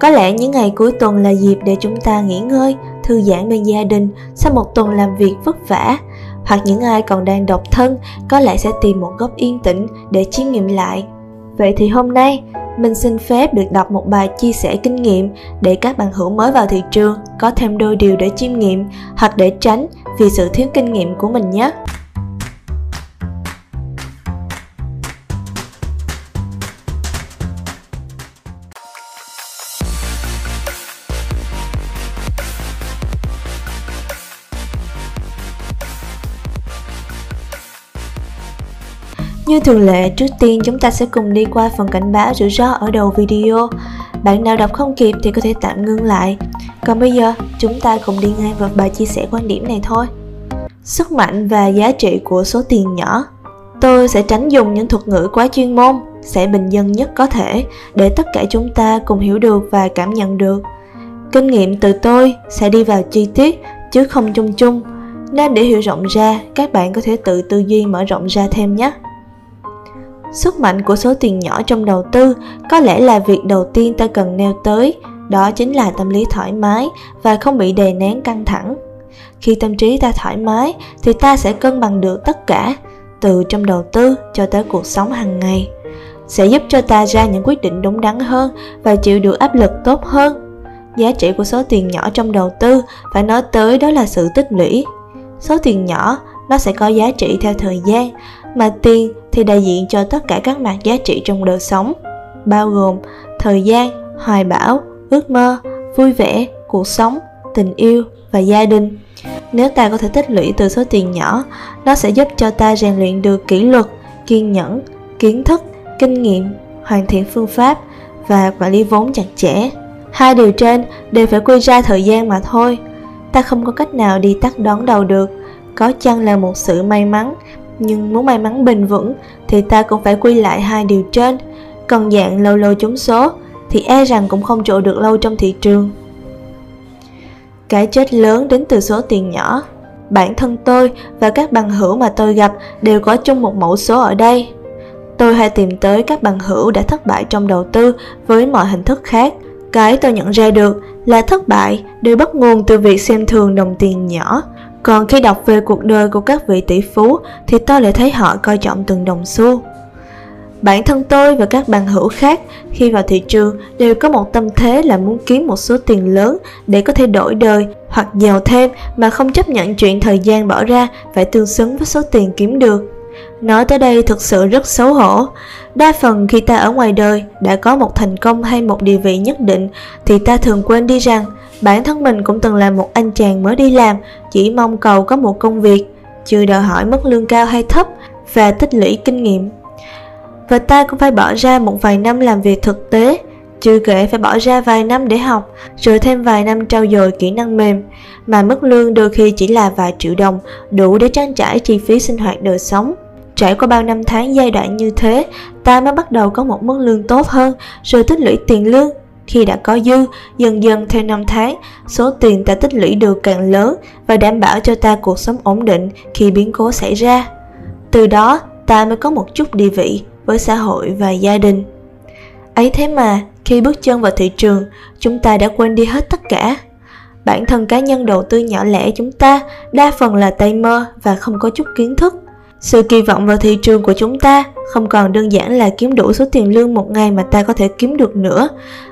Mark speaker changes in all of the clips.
Speaker 1: Có lẽ những ngày cuối tuần là dịp để chúng ta nghỉ ngơi, thư giãn bên gia đình sau một tuần làm việc vất vả. Hoặc những ai còn đang độc thân có lẽ sẽ tìm một góc yên tĩnh để chiêm nghiệm lại. Vậy thì hôm nay, mình xin phép được đọc một bài chia sẻ kinh nghiệm để các bạn hữu mới vào thị trường có thêm đôi điều để chiêm nghiệm hoặc để tránh vì sự thiếu kinh nghiệm của mình nhé. Như thường lệ, trước tiên chúng ta sẽ cùng đi qua phần cảnh báo rủi ro ở đầu video. Bạn nào đọc không kịp thì có thể tạm ngưng lại. Còn bây giờ, chúng ta cùng đi ngay vào bài chia sẻ quan điểm này thôi. Sức mạnh và giá trị của số tiền nhỏ Tôi sẽ tránh dùng những thuật ngữ quá chuyên môn, sẽ bình dân nhất có thể để tất cả chúng ta cùng hiểu được và cảm nhận được. Kinh nghiệm từ tôi sẽ đi vào chi tiết chứ không chung chung, nên để hiểu rộng ra, các bạn có thể tự tư duy mở rộng ra thêm nhé. Sức mạnh của số tiền nhỏ trong đầu tư có lẽ là việc đầu tiên ta cần nêu tới, đó chính là tâm lý thoải mái và không bị đè nén căng thẳng. Khi tâm trí ta thoải mái thì ta sẽ cân bằng được tất cả, từ trong đầu tư cho tới cuộc sống hàng ngày. Sẽ giúp cho ta ra những quyết định đúng đắn hơn và chịu được áp lực tốt hơn. Giá trị của số tiền nhỏ trong đầu tư phải nói tới đó là sự tích lũy. Số tiền nhỏ nó sẽ có giá trị theo thời gian mà tiền thì đại diện cho tất cả các mặt giá trị trong đời sống, bao gồm thời gian, hoài bão, ước mơ, vui vẻ, cuộc sống, tình yêu và gia đình. Nếu ta có thể tích lũy từ số tiền nhỏ, nó sẽ giúp cho ta rèn luyện được kỷ luật, kiên nhẫn, kiến thức, kinh nghiệm, hoàn thiện phương pháp và quản lý vốn chặt chẽ. Hai điều trên đều phải quy ra thời gian mà thôi. Ta không có cách nào đi tắt đón đầu được, có chăng là một sự may mắn nhưng muốn may mắn bền vững thì ta cũng phải quy lại hai điều trên. Còn dạng lâu lâu trúng số thì e rằng cũng không trụ được lâu trong thị trường. Cái chết lớn đến từ số tiền nhỏ. Bản thân tôi và các bằng hữu mà tôi gặp đều có chung một mẫu số ở đây. Tôi hay tìm tới các bằng hữu đã thất bại trong đầu tư với mọi hình thức khác. Cái tôi nhận ra được là thất bại đều bắt nguồn từ việc xem thường đồng tiền nhỏ còn khi đọc về cuộc đời của các vị tỷ phú, thì tôi lại thấy họ coi trọng từng đồng xu. Bản thân tôi và các bạn hữu khác, khi vào thị trường, đều có một tâm thế là muốn kiếm một số tiền lớn để có thể đổi đời hoặc giàu thêm mà không chấp nhận chuyện thời gian bỏ ra phải tương xứng với số tiền kiếm được. Nói tới đây thực sự rất xấu hổ. Đa phần khi ta ở ngoài đời đã có một thành công hay một địa vị nhất định, thì ta thường quên đi rằng Bản thân mình cũng từng là một anh chàng mới đi làm, chỉ mong cầu có một công việc, chưa đòi hỏi mức lương cao hay thấp và tích lũy kinh nghiệm. Và ta cũng phải bỏ ra một vài năm làm việc thực tế, chưa kể phải bỏ ra vài năm để học, rồi thêm vài năm trau dồi kỹ năng mềm, mà mức lương đôi khi chỉ là vài triệu đồng, đủ để trang trải chi phí sinh hoạt đời sống. Trải qua bao năm tháng giai đoạn như thế, ta mới bắt đầu có một mức lương tốt hơn, rồi tích lũy tiền lương, khi đã có dư, dần dần theo năm tháng, số tiền ta tích lũy được càng lớn và đảm bảo cho ta cuộc sống ổn định khi biến cố xảy ra. Từ đó, ta mới có một chút địa vị với xã hội và gia đình. Ấy thế mà, khi bước chân vào thị trường, chúng ta đã quên đi hết tất cả. Bản thân cá nhân đầu tư nhỏ lẻ chúng ta đa phần là tay mơ và không có chút kiến thức sự kỳ vọng vào thị trường của chúng ta không còn đơn giản là kiếm đủ số tiền lương một ngày mà ta có thể kiếm được nữa,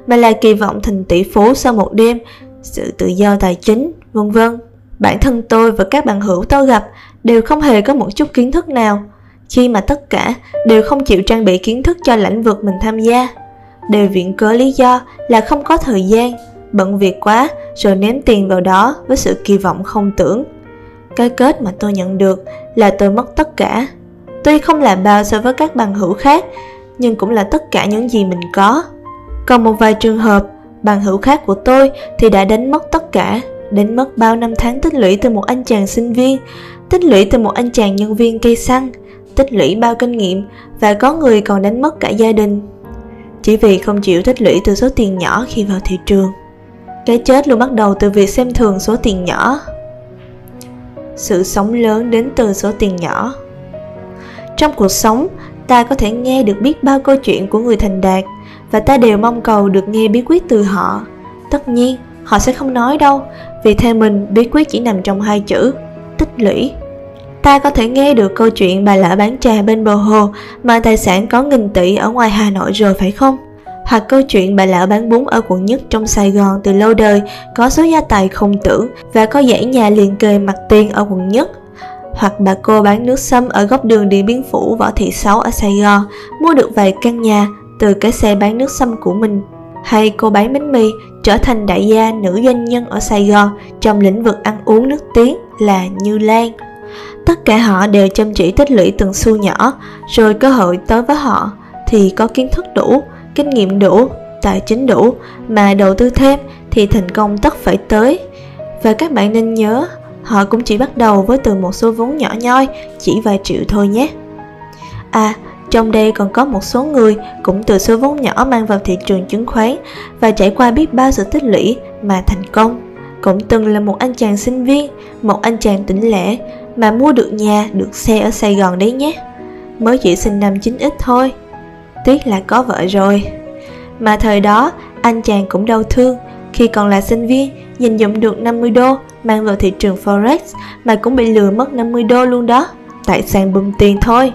Speaker 1: mà là kỳ vọng thành tỷ phú sau một đêm, sự tự do tài chính, vân vân. Bản thân tôi và các bạn hữu tôi gặp đều không hề có một chút kiến thức nào, khi mà tất cả đều không chịu trang bị kiến thức cho lĩnh vực mình tham gia. Đều viện cớ lý do là không có thời gian, bận việc quá rồi ném tiền vào đó với sự kỳ vọng không tưởng cái kết mà tôi nhận được là tôi mất tất cả. Tuy không là bao so với các bằng hữu khác, nhưng cũng là tất cả những gì mình có. Còn một vài trường hợp, bằng hữu khác của tôi thì đã đánh mất tất cả, đánh mất bao năm tháng tích lũy từ một anh chàng sinh viên, tích lũy từ một anh chàng nhân viên cây xăng, tích lũy bao kinh nghiệm và có người còn đánh mất cả gia đình. Chỉ vì không chịu tích lũy từ số tiền nhỏ khi vào thị trường. Cái chết luôn bắt đầu từ việc xem thường số tiền nhỏ sự sống lớn đến từ số tiền nhỏ trong cuộc sống ta có thể nghe được biết bao câu chuyện của người thành đạt và ta đều mong cầu được nghe bí quyết từ họ. Tất nhiên, họ sẽ không nói đâu, vì theo mình bí quyết chỉ nằm trong hai chữ, tích lũy. Ta có thể nghe được câu chuyện bà lỡ bán trà bên bờ hồ mà tài sản có nghìn tỷ ở ngoài Hà Nội rồi phải không? Hoặc câu chuyện bà lão bán bún ở quận nhất trong Sài Gòn từ lâu đời có số gia tài không tưởng và có dãy nhà liền kề mặt tiền ở quận nhất hoặc bà cô bán nước sâm ở góc đường Điện Biên Phủ Võ Thị Sáu ở Sài Gòn mua được vài căn nhà từ cái xe bán nước sâm của mình hay cô bán bánh mì trở thành đại gia nữ doanh nhân ở Sài Gòn trong lĩnh vực ăn uống nước tiếng là Như Lan. Tất cả họ đều chăm chỉ tích lũy từng xu nhỏ, rồi cơ hội tới với họ thì có kiến thức đủ, kinh nghiệm đủ, tài chính đủ mà đầu tư thêm thì thành công tất phải tới. Và các bạn nên nhớ, họ cũng chỉ bắt đầu với từ một số vốn nhỏ nhoi, chỉ vài triệu thôi nhé. À, trong đây còn có một số người cũng từ số vốn nhỏ mang vào thị trường chứng khoán và trải qua biết bao sự tích lũy mà thành công. Cũng từng là một anh chàng sinh viên, một anh chàng tỉnh lẻ mà mua được nhà, được xe ở Sài Gòn đấy nhé. Mới chỉ sinh năm 9x thôi. Tiếc là có vợ rồi. Mà thời đó, anh chàng cũng đau thương khi còn là sinh viên, nhìn dụng được 50 đô mang vào thị trường Forex mà cũng bị lừa mất 50 đô luôn đó. Tại sàn bùm tiền thôi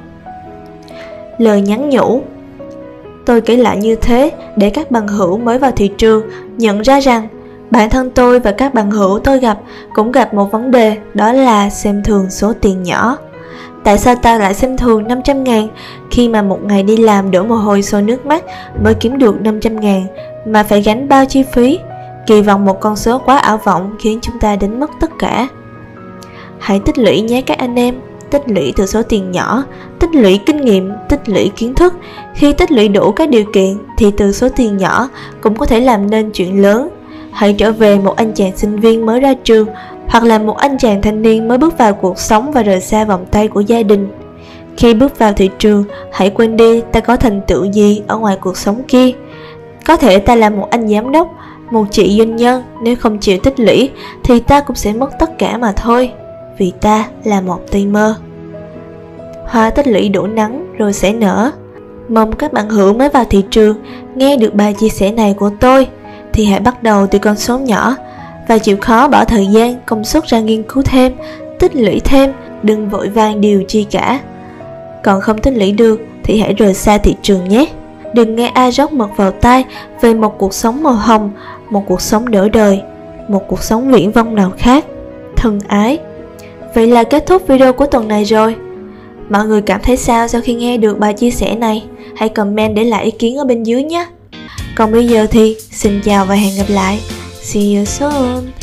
Speaker 1: lời nhắn nhủ. Tôi kể lại như thế để các bằng hữu mới vào thị trường nhận ra rằng bản thân tôi và các bằng hữu tôi gặp cũng gặp một vấn đề đó là xem thường số tiền nhỏ. Tại sao ta lại xem thường 500 ngàn khi mà một ngày đi làm đổ mồ hôi sôi nước mắt mới kiếm được 500 ngàn mà phải gánh bao chi phí? Kỳ vọng một con số quá ảo vọng khiến chúng ta đánh mất tất cả. Hãy tích lũy nhé các anh em tích lũy từ số tiền nhỏ, tích lũy kinh nghiệm, tích lũy kiến thức. Khi tích lũy đủ các điều kiện thì từ số tiền nhỏ cũng có thể làm nên chuyện lớn. Hãy trở về một anh chàng sinh viên mới ra trường hoặc là một anh chàng thanh niên mới bước vào cuộc sống và rời xa vòng tay của gia đình. Khi bước vào thị trường, hãy quên đi ta có thành tựu gì ở ngoài cuộc sống kia. Có thể ta là một anh giám đốc, một chị doanh nhân, nếu không chịu tích lũy thì ta cũng sẽ mất tất cả mà thôi vì ta là một tay mơ hoa tích lũy đủ nắng rồi sẽ nở mong các bạn hữu mới vào thị trường nghe được bài chia sẻ này của tôi thì hãy bắt đầu từ con số nhỏ và chịu khó bỏ thời gian, công sức ra nghiên cứu thêm, tích lũy thêm, đừng vội vàng điều chi cả còn không tích lũy được, thì hãy rời xa thị trường nhé đừng nghe ai rót mật vào tai về một cuộc sống màu hồng, một cuộc sống đỡ đời, một cuộc sống viễn vông nào khác thân ái Vậy là kết thúc video của tuần này rồi. Mọi người cảm thấy sao sau khi nghe được bài chia sẻ này? Hãy comment để lại ý kiến ở bên dưới nhé. Còn bây giờ thì, xin chào và hẹn gặp lại. See you soon.